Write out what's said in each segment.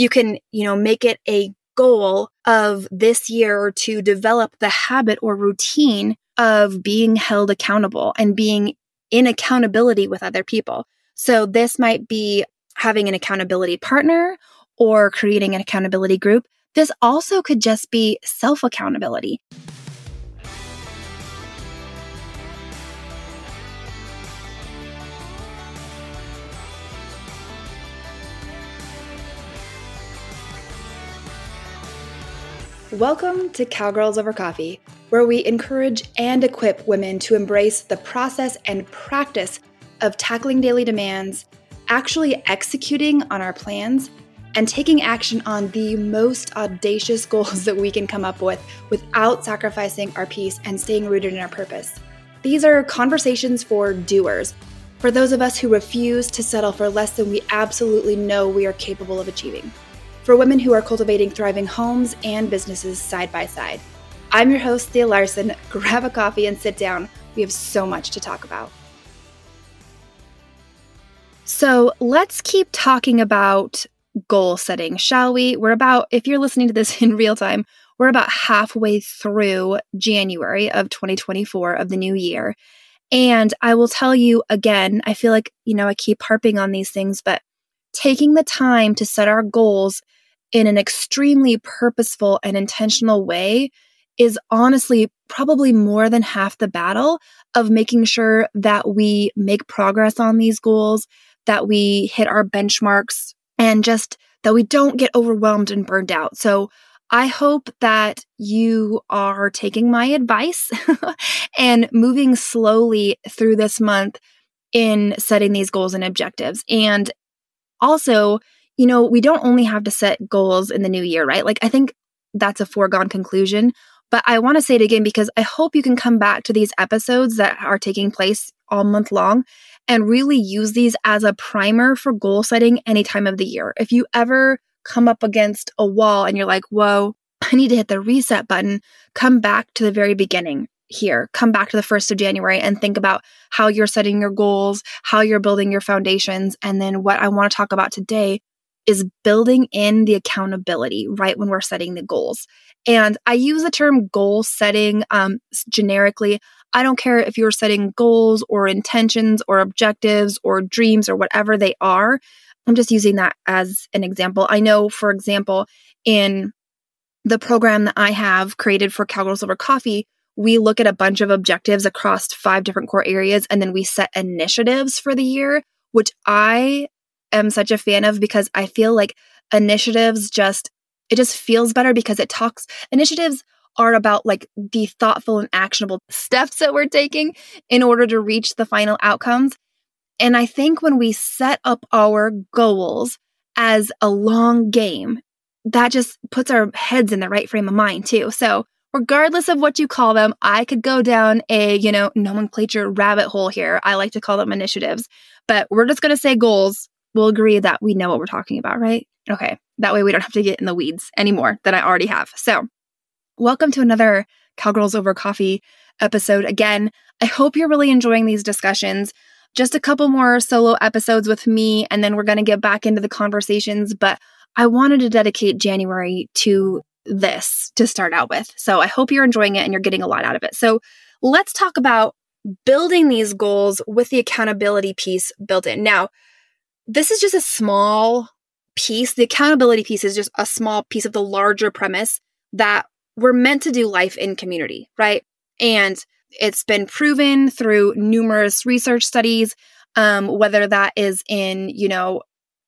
You can, you know, make it a goal of this year to develop the habit or routine of being held accountable and being in accountability with other people. So this might be having an accountability partner or creating an accountability group. This also could just be self accountability. Welcome to Cowgirls Over Coffee, where we encourage and equip women to embrace the process and practice of tackling daily demands, actually executing on our plans, and taking action on the most audacious goals that we can come up with without sacrificing our peace and staying rooted in our purpose. These are conversations for doers, for those of us who refuse to settle for less than we absolutely know we are capable of achieving for women who are cultivating thriving homes and businesses side by side. I'm your host, Thea Larson. Grab a coffee and sit down. We have so much to talk about. So let's keep talking about goal setting, shall we? We're about, if you're listening to this in real time, we're about halfway through January of 2024 of the new year. And I will tell you again, I feel like, you know, I keep harping on these things, but taking the time to set our goals in an extremely purposeful and intentional way is honestly probably more than half the battle of making sure that we make progress on these goals, that we hit our benchmarks, and just that we don't get overwhelmed and burned out. So, I hope that you are taking my advice and moving slowly through this month in setting these goals and objectives. And also, you know, we don't only have to set goals in the new year, right? Like, I think that's a foregone conclusion. But I want to say it again because I hope you can come back to these episodes that are taking place all month long and really use these as a primer for goal setting any time of the year. If you ever come up against a wall and you're like, whoa, I need to hit the reset button, come back to the very beginning here. Come back to the 1st of January and think about how you're setting your goals, how you're building your foundations. And then what I want to talk about today is building in the accountability right when we're setting the goals. And I use the term goal setting um, generically. I don't care if you're setting goals or intentions or objectives or dreams or whatever they are. I'm just using that as an example. I know, for example, in the program that I have created for Cowgirls Over Coffee, we look at a bunch of objectives across five different core areas and then we set initiatives for the year, which I am such a fan of because I feel like initiatives just, it just feels better because it talks, initiatives are about like the thoughtful and actionable steps that we're taking in order to reach the final outcomes. And I think when we set up our goals as a long game, that just puts our heads in the right frame of mind too. So regardless of what you call them, I could go down a, you know, nomenclature rabbit hole here. I like to call them initiatives, but we're just going to say goals. We'll agree that we know what we're talking about, right? Okay. That way we don't have to get in the weeds anymore that I already have. So, welcome to another Cowgirls Over Coffee episode. Again, I hope you're really enjoying these discussions. Just a couple more solo episodes with me, and then we're going to get back into the conversations. But I wanted to dedicate January to this to start out with. So I hope you're enjoying it and you're getting a lot out of it. So let's talk about building these goals with the accountability piece built in. Now, this is just a small piece. The accountability piece is just a small piece of the larger premise that we're meant to do life in community, right? And it's been proven through numerous research studies, um, whether that is in, you know,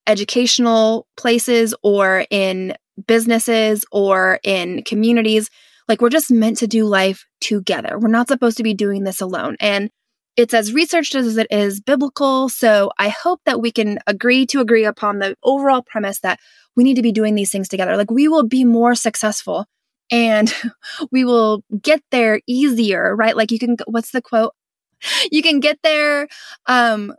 educational places or in businesses or in communities. Like we're just meant to do life together. We're not supposed to be doing this alone. And it's as researched as it is biblical. So I hope that we can agree to agree upon the overall premise that we need to be doing these things together. Like we will be more successful and we will get there easier, right? Like you can, what's the quote? You can get there um,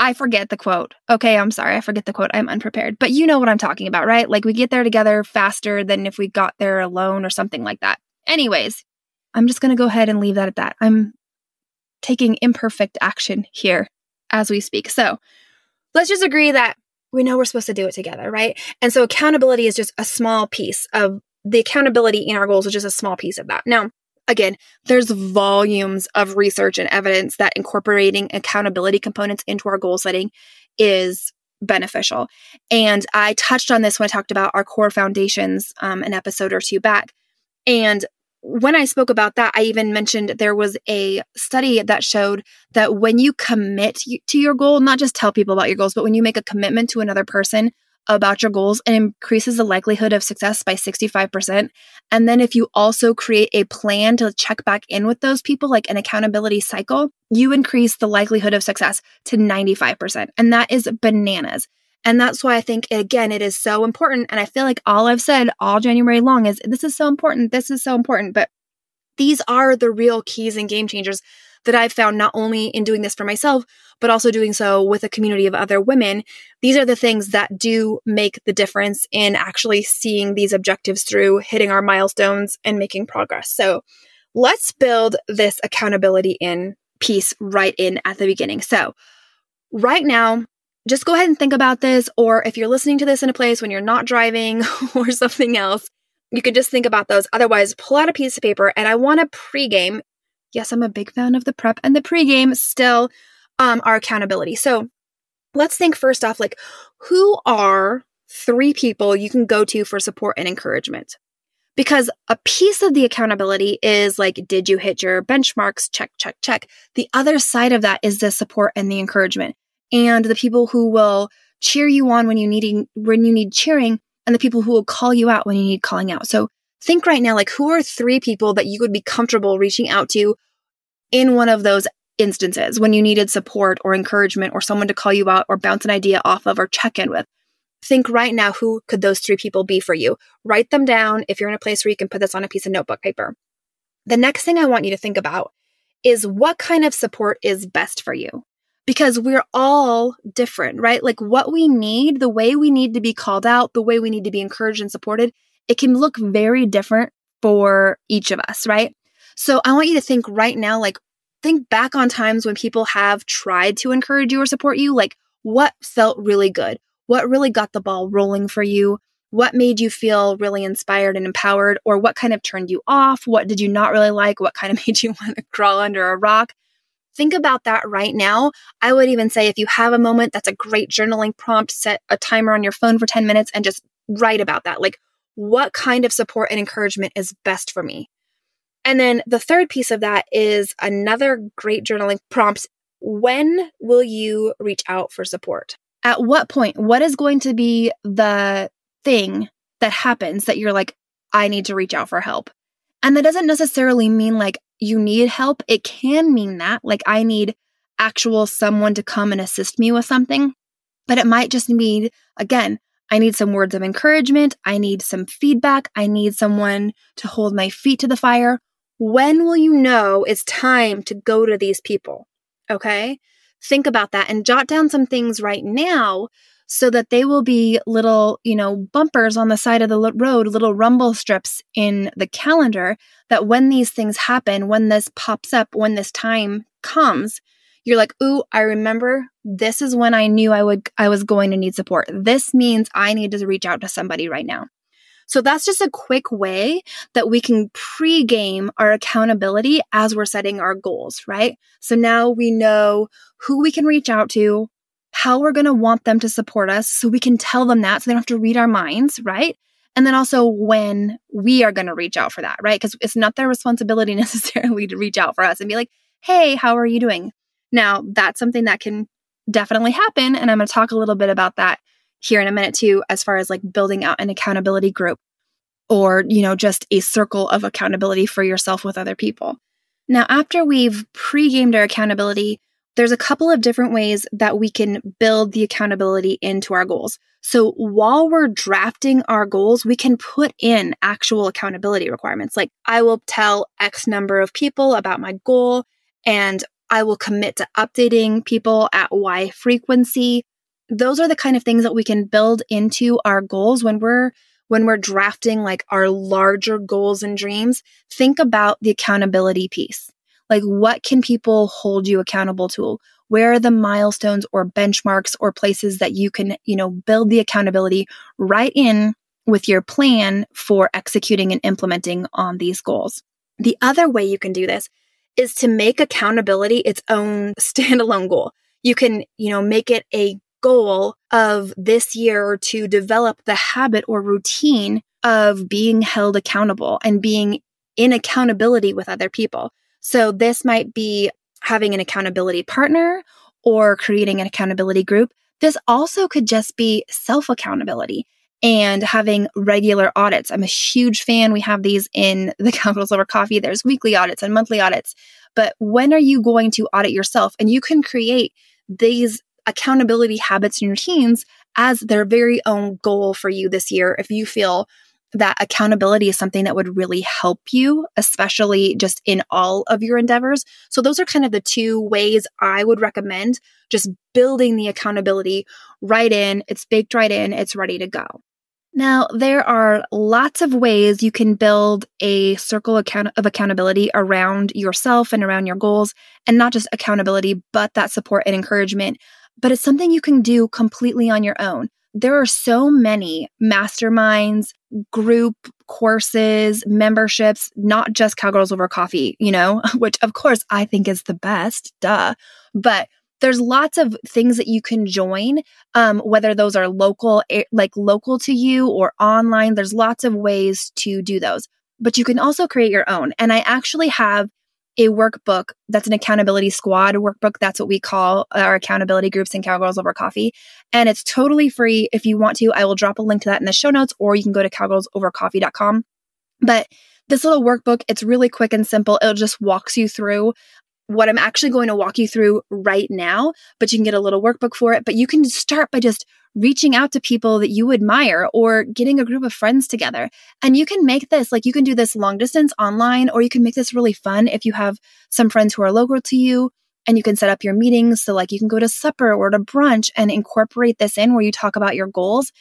I forget the quote. Okay, I'm sorry. I forget the quote. I'm unprepared. But you know what I'm talking about, right? Like we get there together faster than if we got there alone or something like that. Anyways, I'm just going to go ahead and leave that at that. I'm taking imperfect action here as we speak. So let's just agree that we know we're supposed to do it together, right? And so accountability is just a small piece of the accountability in our goals is just a small piece of that. Now, again, there's volumes of research and evidence that incorporating accountability components into our goal setting is beneficial. And I touched on this when I talked about our core foundations um, an episode or two back. And when I spoke about that, I even mentioned there was a study that showed that when you commit to your goal, not just tell people about your goals, but when you make a commitment to another person about your goals, it increases the likelihood of success by 65%. And then if you also create a plan to check back in with those people, like an accountability cycle, you increase the likelihood of success to 95%. And that is bananas. And that's why I think, again, it is so important. And I feel like all I've said all January long is this is so important. This is so important. But these are the real keys and game changers that I've found not only in doing this for myself, but also doing so with a community of other women. These are the things that do make the difference in actually seeing these objectives through, hitting our milestones, and making progress. So let's build this accountability in piece right in at the beginning. So, right now, just go ahead and think about this. Or if you're listening to this in a place when you're not driving or something else, you can just think about those. Otherwise, pull out a piece of paper and I want to pregame. Yes, I'm a big fan of the prep and the pregame still um, our accountability. So let's think first off like, who are three people you can go to for support and encouragement? Because a piece of the accountability is like, did you hit your benchmarks? Check, check, check. The other side of that is the support and the encouragement and the people who will cheer you on when you need when you need cheering and the people who will call you out when you need calling out. So think right now like who are three people that you would be comfortable reaching out to in one of those instances when you needed support or encouragement or someone to call you out or bounce an idea off of or check in with. Think right now who could those three people be for you? Write them down if you're in a place where you can put this on a piece of notebook paper. The next thing I want you to think about is what kind of support is best for you because we're all different, right? Like what we need, the way we need to be called out, the way we need to be encouraged and supported, it can look very different for each of us, right? So I want you to think right now, like think back on times when people have tried to encourage you or support you, like what felt really good? What really got the ball rolling for you? What made you feel really inspired and empowered? Or what kind of turned you off? What did you not really like? What kind of made you want to crawl under a rock? Think about that right now. I would even say if you have a moment, that's a great journaling prompt. Set a timer on your phone for 10 minutes and just write about that. Like, what kind of support and encouragement is best for me? And then the third piece of that is another great journaling prompt. When will you reach out for support? At what point? What is going to be the thing that happens that you're like, I need to reach out for help? And that doesn't necessarily mean like you need help, it can mean that. Like, I need actual someone to come and assist me with something. But it might just mean, again, I need some words of encouragement. I need some feedback. I need someone to hold my feet to the fire. When will you know it's time to go to these people? Okay. Think about that and jot down some things right now so that they will be little, you know, bumpers on the side of the road, little rumble strips in the calendar that when these things happen, when this pops up, when this time comes, you're like, "Ooh, I remember this is when I knew I would I was going to need support. This means I need to reach out to somebody right now." So that's just a quick way that we can pre-game our accountability as we're setting our goals, right? So now we know who we can reach out to, how we're going to want them to support us so we can tell them that so they don't have to read our minds, right? And then also when we are going to reach out for that, right? Because it's not their responsibility necessarily to reach out for us and be like, hey, how are you doing? Now, that's something that can definitely happen. And I'm going to talk a little bit about that here in a minute too, as far as like building out an accountability group or, you know, just a circle of accountability for yourself with other people. Now, after we've pre gamed our accountability, there's a couple of different ways that we can build the accountability into our goals. So while we're drafting our goals, we can put in actual accountability requirements. Like I will tell X number of people about my goal and I will commit to updating people at Y frequency. Those are the kind of things that we can build into our goals when we're when we're drafting like our larger goals and dreams. Think about the accountability piece. Like, what can people hold you accountable to? Where are the milestones or benchmarks or places that you can, you know, build the accountability right in with your plan for executing and implementing on these goals? The other way you can do this is to make accountability its own standalone goal. You can, you know, make it a goal of this year to develop the habit or routine of being held accountable and being in accountability with other people. So this might be having an accountability partner or creating an accountability group. This also could just be self accountability and having regular audits. I'm a huge fan. We have these in the Cowgirls Over Coffee. There's weekly audits and monthly audits. But when are you going to audit yourself? And you can create these accountability habits and routines as their very own goal for you this year if you feel that accountability is something that would really help you, especially just in all of your endeavors. So, those are kind of the two ways I would recommend just building the accountability right in. It's baked right in, it's ready to go. Now, there are lots of ways you can build a circle account- of accountability around yourself and around your goals, and not just accountability, but that support and encouragement. But it's something you can do completely on your own. There are so many masterminds, group courses, memberships, not just Cowgirls Over Coffee, you know, which of course I think is the best, duh. But there's lots of things that you can join um, whether those are local like local to you or online. There's lots of ways to do those. But you can also create your own. And i actually have a workbook that's an accountability squad workbook. That's what we call uh, our accountability groups in cowgirls over coffee. And it's totally free. If you want to i will drop a link to that in the show notes or you can go to cowgirlsovercoffee.com but this little workbook it's really quick and simple. It just walks you through what I'm actually going to walk you through right now, but you can get a little workbook for it. But you can start by just reaching out to people that you admire or getting a group of friends together. And you can make this like you can do this long distance online, or you can make this really fun if you have some friends who are local to you and you can set up your meetings. So, like, you can go to supper or to brunch and incorporate this in where you talk about your goals.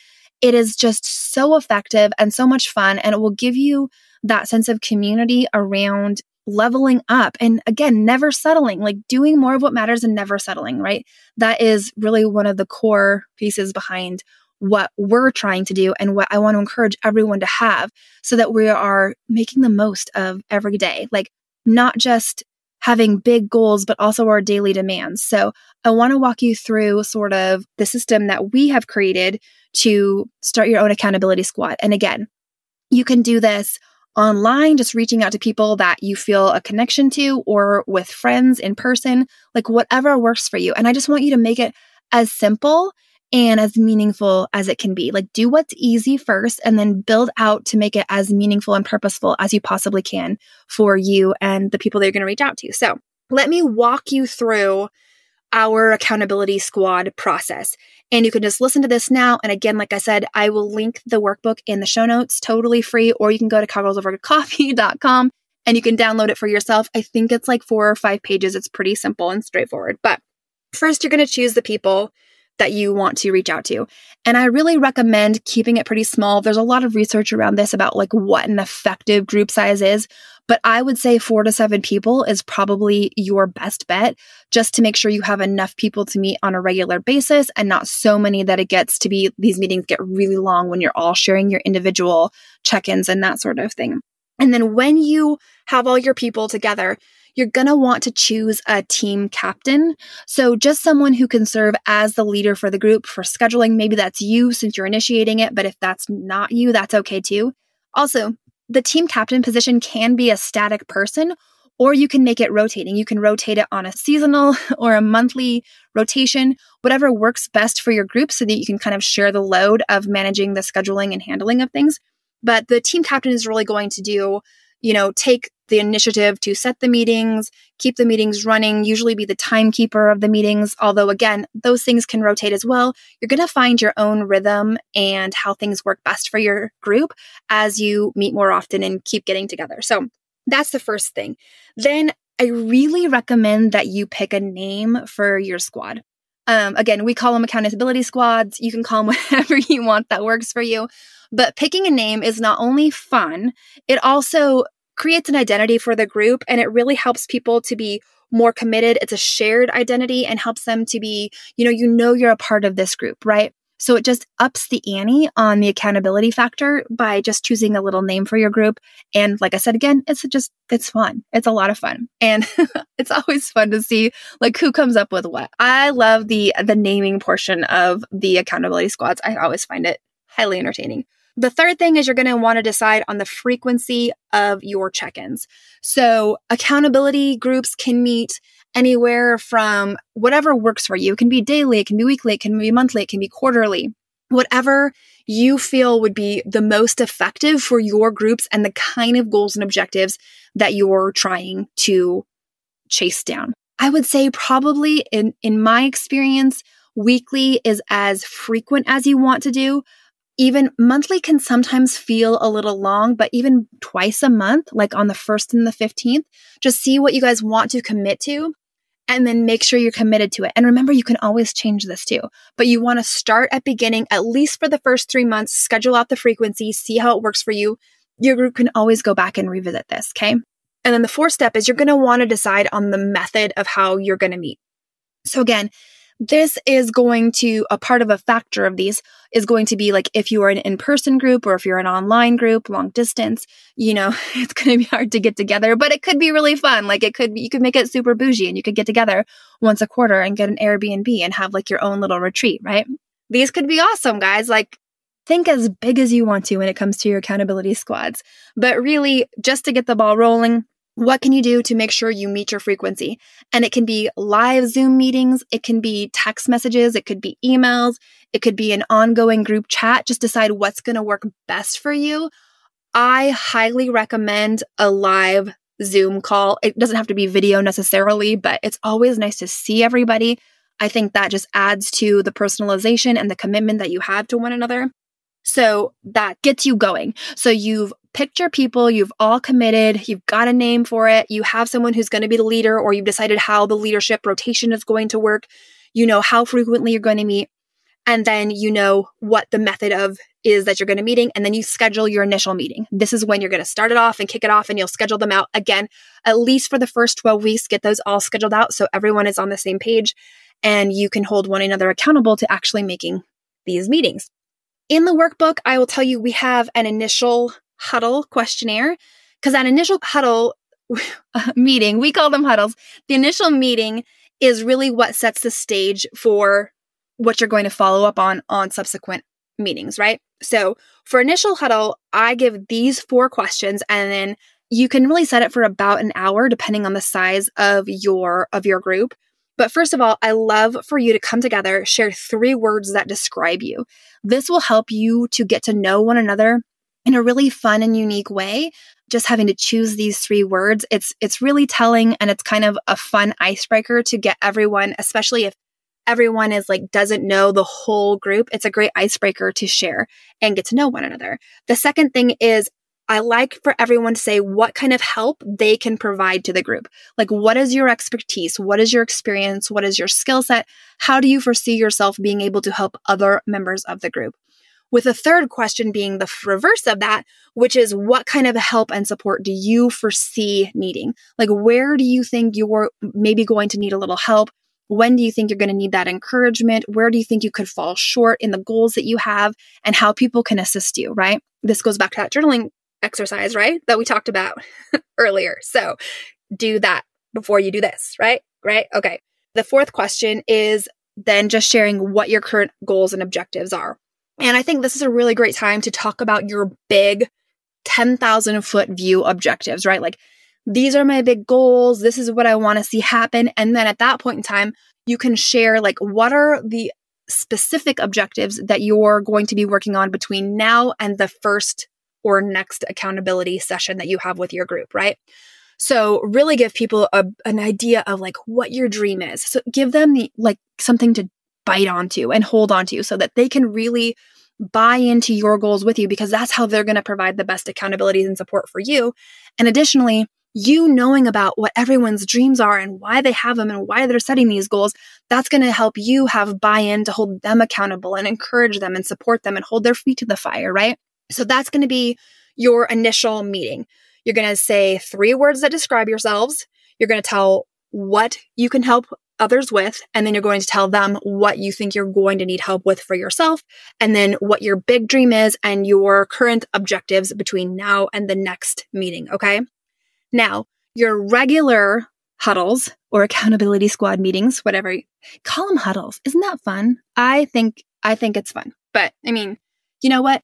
It is just so effective and so much fun, and it will give you that sense of community around leveling up and again, never settling, like doing more of what matters and never settling, right? That is really one of the core pieces behind what we're trying to do and what I want to encourage everyone to have so that we are making the most of every day. Like, not just having big goals, but also our daily demands. So, I want to walk you through sort of the system that we have created to start your own accountability squad. And again, you can do this online, just reaching out to people that you feel a connection to or with friends in person, like whatever works for you. And I just want you to make it as simple and as meaningful as it can be. Like, do what's easy first and then build out to make it as meaningful and purposeful as you possibly can for you and the people that you're going to reach out to. So, let me walk you through our accountability squad process. And you can just listen to this now. And again, like I said, I will link the workbook in the show notes, totally free, or you can go to cowgirlsovercoffee.com and you can download it for yourself. I think it's like four or five pages. It's pretty simple and straightforward. But first, you're going to choose the people that you want to reach out to. And I really recommend keeping it pretty small. There's a lot of research around this about like what an effective group size is, but I would say 4 to 7 people is probably your best bet just to make sure you have enough people to meet on a regular basis and not so many that it gets to be these meetings get really long when you're all sharing your individual check-ins and that sort of thing. And then when you have all your people together, you're going to want to choose a team captain. So, just someone who can serve as the leader for the group for scheduling. Maybe that's you since you're initiating it, but if that's not you, that's okay too. Also, the team captain position can be a static person or you can make it rotating. You can rotate it on a seasonal or a monthly rotation, whatever works best for your group so that you can kind of share the load of managing the scheduling and handling of things. But the team captain is really going to do you know, take the initiative to set the meetings, keep the meetings running, usually be the timekeeper of the meetings. Although, again, those things can rotate as well. You're going to find your own rhythm and how things work best for your group as you meet more often and keep getting together. So that's the first thing. Then I really recommend that you pick a name for your squad. Um, again, we call them accountability squads. You can call them whatever you want that works for you. But picking a name is not only fun, it also creates an identity for the group and it really helps people to be more committed. It's a shared identity and helps them to be, you know, you know, you're a part of this group, right? So it just ups the ante on the accountability factor by just choosing a little name for your group. And like I said again, it's just, it's fun. It's a lot of fun. And it's always fun to see like who comes up with what. I love the, the naming portion of the accountability squads. I always find it highly entertaining. The third thing is you're going to want to decide on the frequency of your check ins. So accountability groups can meet anywhere from whatever works for you. It can be daily, it can be weekly, it can be monthly, it can be quarterly. Whatever you feel would be the most effective for your groups and the kind of goals and objectives that you're trying to chase down. I would say probably in, in my experience, weekly is as frequent as you want to do. Even monthly can sometimes feel a little long, but even twice a month, like on the 1st and the 15th, just see what you guys want to commit to and then make sure you're committed to it. And remember, you can always change this too, but you want to start at beginning, at least for the first three months, schedule out the frequency, see how it works for you. Your group can always go back and revisit this. Okay. And then the fourth step is you're going to want to decide on the method of how you're going to meet. So again, this is going to a part of a factor of these is going to be like if you are an in-person group or if you're an online group long distance you know it's going to be hard to get together but it could be really fun. Like it could you could make it super bougie and you could get together once a quarter and get an airbnb and have like your own little retreat right? These could be awesome guys. Like think as big as you want to when it comes to your accountability squads. But really just to get the ball rolling what can you do to make sure you meet your frequency? And it can be live Zoom meetings, it can be text messages, it could be emails, it could be an ongoing group chat. Just decide what's going to work best for you. I highly recommend a live Zoom call. It doesn't have to be video necessarily, but it's always nice to see everybody. I think that just adds to the personalization and the commitment that you have to one another. So that gets you going. So you've picked your people, you've all committed, you've got a name for it, you have someone who's going to be the leader, or you've decided how the leadership rotation is going to work. You know how frequently you're going to meet. And then you know what the method of is that you're going to meeting. And then you schedule your initial meeting. This is when you're going to start it off and kick it off and you'll schedule them out again, at least for the first 12 weeks, get those all scheduled out. So everyone is on the same page and you can hold one another accountable to actually making these meetings. In the workbook, I will tell you we have an initial huddle questionnaire because that initial huddle uh, meeting, we call them huddles. The initial meeting is really what sets the stage for what you're going to follow up on on subsequent meetings, right? So for initial huddle, I give these four questions and then you can really set it for about an hour depending on the size of your of your group. But first of all, I love for you to come together, share three words that describe you. This will help you to get to know one another in a really fun and unique way. Just having to choose these three words, it's it's really telling and it's kind of a fun icebreaker to get everyone, especially if everyone is like doesn't know the whole group. It's a great icebreaker to share and get to know one another. The second thing is I like for everyone to say what kind of help they can provide to the group. Like, what is your expertise? What is your experience? What is your skill set? How do you foresee yourself being able to help other members of the group? With a third question being the reverse of that, which is what kind of help and support do you foresee needing? Like, where do you think you're maybe going to need a little help? When do you think you're going to need that encouragement? Where do you think you could fall short in the goals that you have and how people can assist you, right? This goes back to that journaling exercise, right? That we talked about earlier. So do that before you do this, right? Right? Okay. The fourth question is then just sharing what your current goals and objectives are. And I think this is a really great time to talk about your big 10,000 foot view objectives, right? Like, these are my big goals. This is what I want to see happen. And then at that point in time, you can share like what are the specific objectives that you're going to be working on between now and the first or next accountability session that you have with your group, right? So really give people a, an idea of like what your dream is. So give them the, like something to bite onto and hold onto so that they can really buy into your goals with you because that's how they're going to provide the best accountability and support for you. And additionally, you knowing about what everyone's dreams are and why they have them and why they're setting these goals, that's going to help you have buy in to hold them accountable and encourage them and support them and hold their feet to the fire, right? So that's going to be your initial meeting. You're going to say three words that describe yourselves. You're going to tell what you can help others with, and then you're going to tell them what you think you're going to need help with for yourself, and then what your big dream is and your current objectives between now and the next meeting. Okay. Now, your regular huddles or accountability squad meetings, whatever, call them huddles. Isn't that fun? I think, I think it's fun. But I mean, you know what?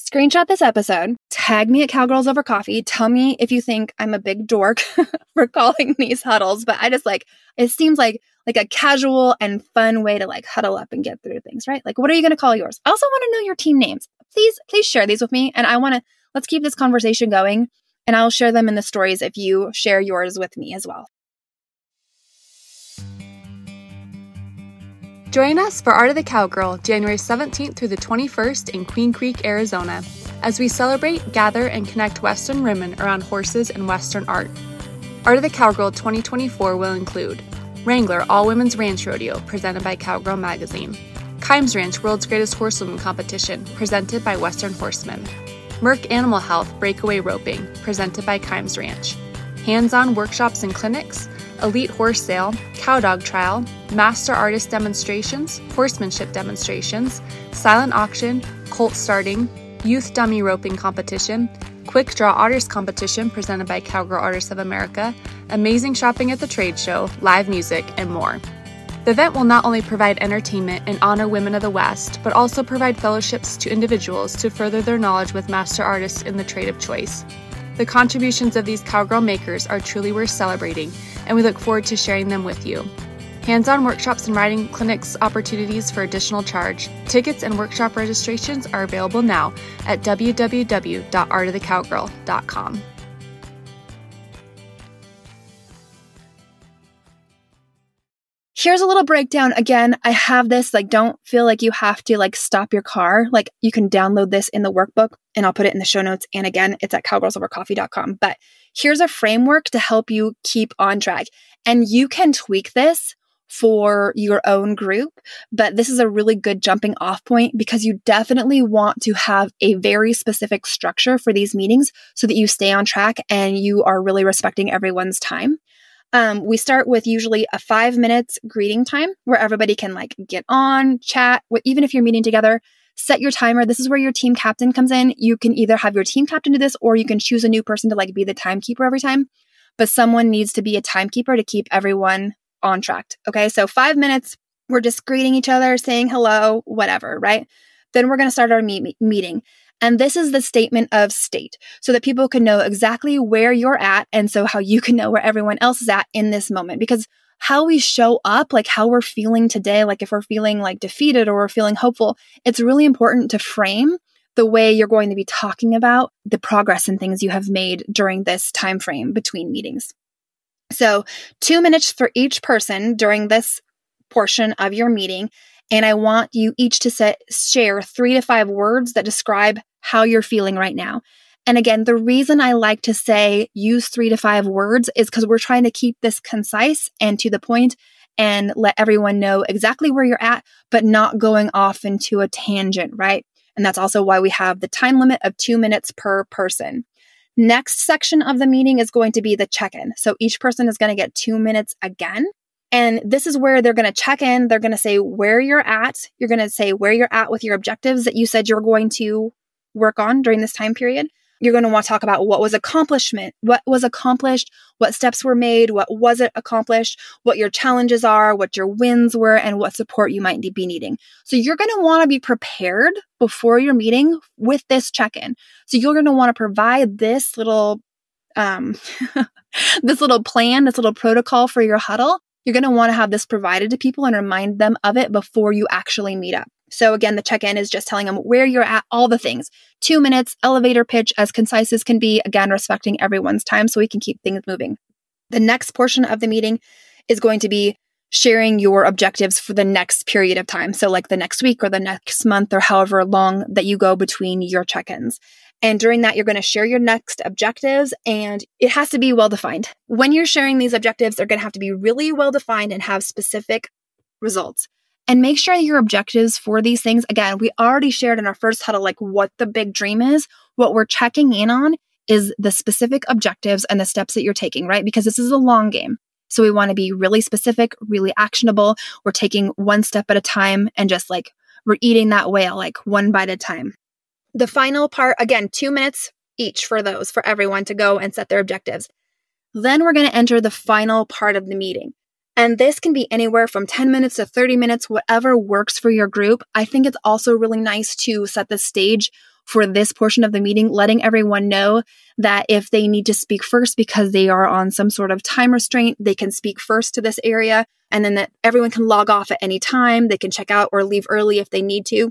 Screenshot this episode, tag me at Cowgirls Over Coffee. Tell me if you think I'm a big dork for calling these huddles, but I just like it seems like like a casual and fun way to like huddle up and get through things, right? Like what are you going to call yours? I also want to know your team names. Please please share these with me and I want to let's keep this conversation going and I'll share them in the stories if you share yours with me as well. Join us for Art of the Cowgirl January 17th through the 21st in Queen Creek, Arizona, as we celebrate, gather, and connect Western women around horses and Western art. Art of the Cowgirl 2024 will include Wrangler All Women's Ranch Rodeo, presented by Cowgirl Magazine, Kimes Ranch World's Greatest Horsewoman Competition, presented by Western Horseman, Merck Animal Health Breakaway Roping, presented by Kimes Ranch, hands on workshops and clinics, elite horse sale, cow dog trial, master artist demonstrations, horsemanship demonstrations, silent auction, colt starting, youth dummy roping competition, quick draw artist competition presented by Cowgirl Artists of America, amazing shopping at the trade show, live music, and more. The event will not only provide entertainment and honor women of the West, but also provide fellowships to individuals to further their knowledge with master artists in the trade of choice. The contributions of these cowgirl makers are truly worth celebrating, and we look forward to sharing them with you. Hands on workshops and riding clinics opportunities for additional charge. Tickets and workshop registrations are available now at www.artofthecowgirl.com. Here's a little breakdown. Again, I have this, like, don't feel like you have to like stop your car. Like, you can download this in the workbook and I'll put it in the show notes. And again, it's at cowgirlsovercoffee.com. But here's a framework to help you keep on track. And you can tweak this for your own group, but this is a really good jumping off point because you definitely want to have a very specific structure for these meetings so that you stay on track and you are really respecting everyone's time. Um, we start with usually a five minutes greeting time where everybody can like get on, chat, even if you're meeting together, set your timer. This is where your team captain comes in. You can either have your team captain do this or you can choose a new person to like be the timekeeper every time. But someone needs to be a timekeeper to keep everyone on track. Okay. So five minutes, we're just greeting each other, saying hello, whatever, right? Then we're going to start our meet- meeting. And this is the statement of state so that people can know exactly where you're at. And so how you can know where everyone else is at in this moment. Because how we show up, like how we're feeling today, like if we're feeling like defeated or we're feeling hopeful, it's really important to frame the way you're going to be talking about the progress and things you have made during this time frame between meetings. So, 2 minutes for each person during this portion of your meeting and I want you each to set, share three to five words that describe how you're feeling right now. And again, the reason I like to say use three to five words is because we're trying to keep this concise and to the point and let everyone know exactly where you're at, but not going off into a tangent, right? And that's also why we have the time limit of two minutes per person. Next section of the meeting is going to be the check in. So each person is going to get two minutes again. And this is where they're going to check in. They're going to say where you're at. You're going to say where you're at with your objectives that you said you're going to work on during this time period. You're going to want to talk about what was accomplishment, what was accomplished, what steps were made, what wasn't accomplished, what your challenges are, what your wins were, and what support you might be needing. So you're going to want to be prepared before your meeting with this check-in. So you're going to want to provide this little um, this little plan, this little protocol for your huddle you're going to want to have this provided to people and remind them of it before you actually meet up. So again, the check in is just telling them where you're at, all the things. Two minutes, elevator pitch, as concise as can be, again, respecting everyone's time so we can keep things moving. The next portion of the meeting is going to be sharing your objectives for the next period of time. So, like the next week or the next month or however long that you go between your check ins. And during that, you're going to share your next objectives and it has to be well defined. When you're sharing these objectives, they're going to have to be really well defined and have specific results. And make sure your objectives for these things, again, we already shared in our first huddle, like what the big dream is. What we're checking in on is the specific objectives and the steps that you're taking, right? Because this is a long game. So we want to be really specific, really actionable. We're taking one step at a time and just like we're eating that whale, like one bite at a time. The final part, again, two minutes each for those, for everyone to go and set their objectives. Then we're going to enter the final part of the meeting. And this can be anywhere from 10 minutes to 30 minutes, whatever works for your group. I think it's also really nice to set the stage for this portion of the meeting, letting everyone know that if they need to speak first because they are on some sort of time restraint, they can speak first to this area and then that everyone can log off at any time. They can check out or leave early if they need to.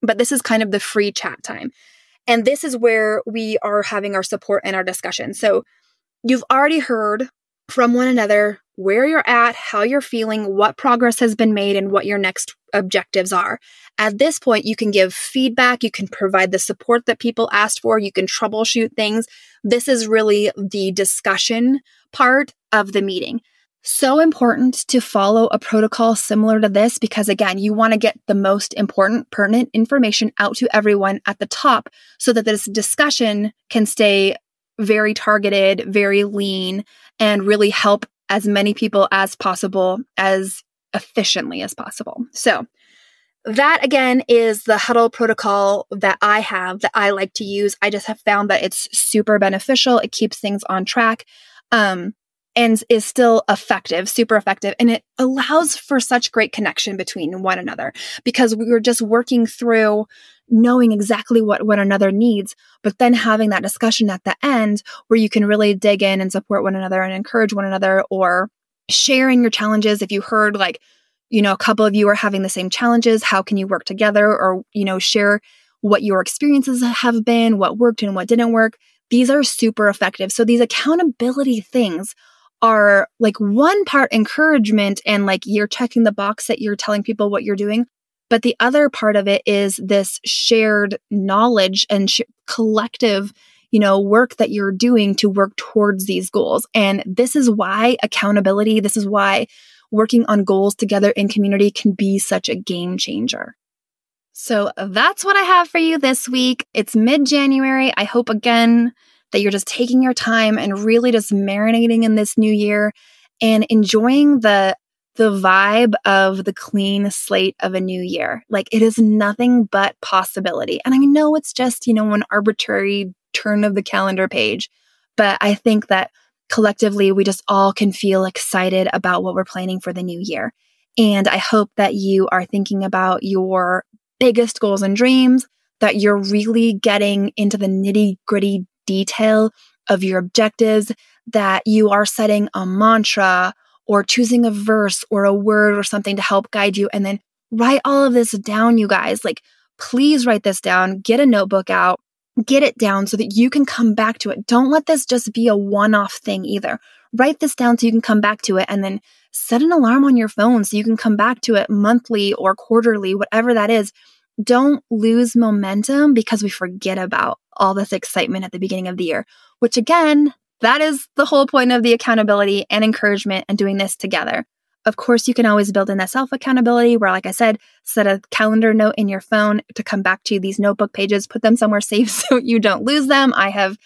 But this is kind of the free chat time. And this is where we are having our support and our discussion. So you've already heard from one another where you're at, how you're feeling, what progress has been made, and what your next objectives are. At this point, you can give feedback, you can provide the support that people asked for, you can troubleshoot things. This is really the discussion part of the meeting. So important to follow a protocol similar to this because, again, you want to get the most important, pertinent information out to everyone at the top so that this discussion can stay very targeted, very lean, and really help as many people as possible as efficiently as possible. So, that again is the huddle protocol that I have that I like to use. I just have found that it's super beneficial. It keeps things on track. Um, and is still effective, super effective. And it allows for such great connection between one another because we were just working through knowing exactly what one another needs, but then having that discussion at the end where you can really dig in and support one another and encourage one another or sharing your challenges. If you heard like, you know, a couple of you are having the same challenges, how can you work together or, you know, share what your experiences have been, what worked and what didn't work. These are super effective. So these accountability things are like one part encouragement and like you're checking the box that you're telling people what you're doing. But the other part of it is this shared knowledge and sh- collective, you know, work that you're doing to work towards these goals. And this is why accountability, this is why working on goals together in community can be such a game changer. So that's what I have for you this week. It's mid January. I hope again that you're just taking your time and really just marinating in this new year and enjoying the the vibe of the clean slate of a new year. Like it is nothing but possibility. And I know it's just, you know, an arbitrary turn of the calendar page, but I think that collectively we just all can feel excited about what we're planning for the new year. And I hope that you are thinking about your biggest goals and dreams, that you're really getting into the nitty gritty detail of your objectives, that you are setting a mantra or choosing a verse or a word or something to help guide you. And then write all of this down, you guys. Like, please write this down, get a notebook out, get it down so that you can come back to it. Don't let this just be a one off thing either. Write this down so you can come back to it and then set an alarm on your phone so you can come back to it monthly or quarterly, whatever that is don't lose momentum because we forget about all this excitement at the beginning of the year, which again, that is the whole point of the accountability and encouragement and doing this together. Of course, you can always build in that self accountability where, like I said, set a calendar note in your phone to come back to these notebook pages, put them somewhere safe so you don't lose them. I have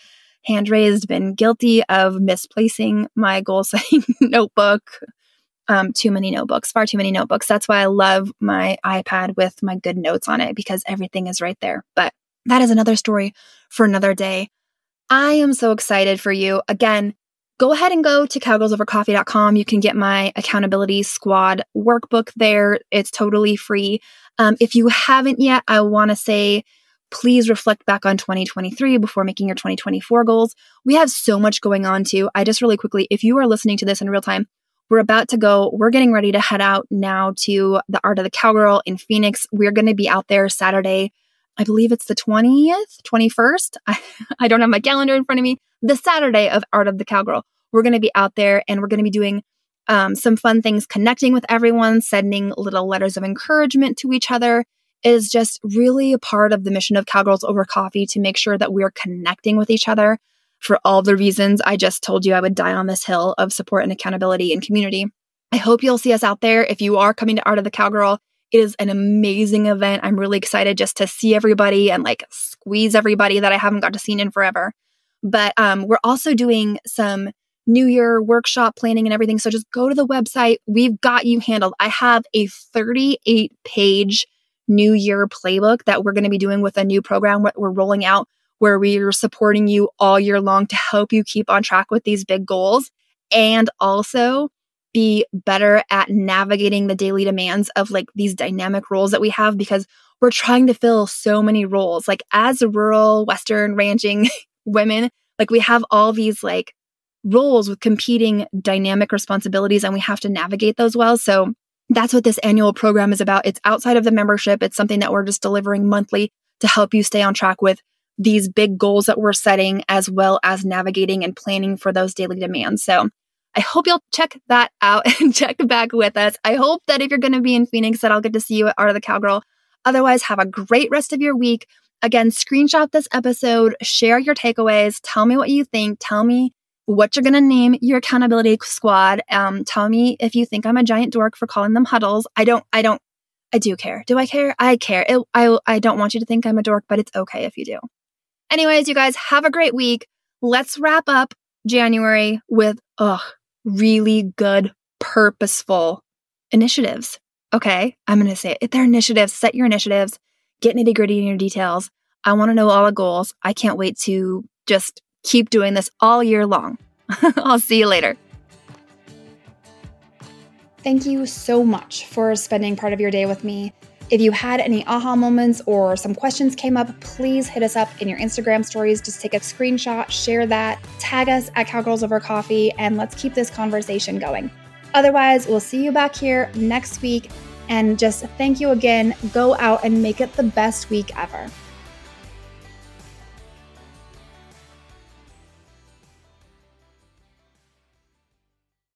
hand raised been guilty of misplacing my goal setting notebook um, too many notebooks, far too many notebooks. That's why I love my iPad with my GoodNotes on it because everything is right there. But that is another story for another day. I am so excited for you. Again, go ahead and go to cowgirlsovercoffee.com. You can get my accountability squad workbook there. It's totally free. Um, if you haven't yet, I want to say, please reflect back on 2023 before making your 2024 goals. We have so much going on too. I just really quickly, if you are listening to this in real time, we're about to go, we're getting ready to head out now to the Art of the Cowgirl in Phoenix. We're going to be out there Saturday. I believe it's the 20th, 21st. I, I don't have my calendar in front of me. The Saturday of Art of the Cowgirl. We're going to be out there and we're going to be doing um, some fun things, connecting with everyone, sending little letters of encouragement to each other is just really a part of the mission of Cowgirls Over Coffee to make sure that we're connecting with each other for all the reasons I just told you I would die on this hill of support and accountability and community. I hope you'll see us out there. If you are coming to Art of the Cowgirl, it is an amazing event. I'm really excited just to see everybody and like squeeze everybody that I haven't got to see in forever. But um, we're also doing some New Year workshop planning and everything. So just go to the website. We've got you handled. I have a 38 page New Year playbook that we're going to be doing with a new program that we're rolling out where we're supporting you all year long to help you keep on track with these big goals and also be better at navigating the daily demands of like these dynamic roles that we have because we're trying to fill so many roles. Like as rural Western ranching women, like we have all these like roles with competing dynamic responsibilities and we have to navigate those well. So that's what this annual program is about. It's outside of the membership. It's something that we're just delivering monthly to help you stay on track with these big goals that we're setting, as well as navigating and planning for those daily demands. So I hope you'll check that out and check back with us. I hope that if you're going to be in Phoenix, that I'll get to see you at Art of the Cowgirl. Otherwise, have a great rest of your week. Again, screenshot this episode, share your takeaways, tell me what you think, tell me what you're going to name your accountability squad. Um, tell me if you think I'm a giant dork for calling them huddles. I don't, I don't, I do care. Do I care? I care. It, I, I don't want you to think I'm a dork, but it's okay if you do. Anyways, you guys have a great week. Let's wrap up January with, ugh, really good, purposeful initiatives. Okay. I'm going to say it. They're initiatives, set your initiatives, get nitty gritty in your details. I want to know all the goals. I can't wait to just keep doing this all year long. I'll see you later. Thank you so much for spending part of your day with me. If you had any aha moments or some questions came up, please hit us up in your Instagram stories. Just take a screenshot, share that, tag us at Cowgirls Over Coffee, and let's keep this conversation going. Otherwise, we'll see you back here next week. And just thank you again. Go out and make it the best week ever.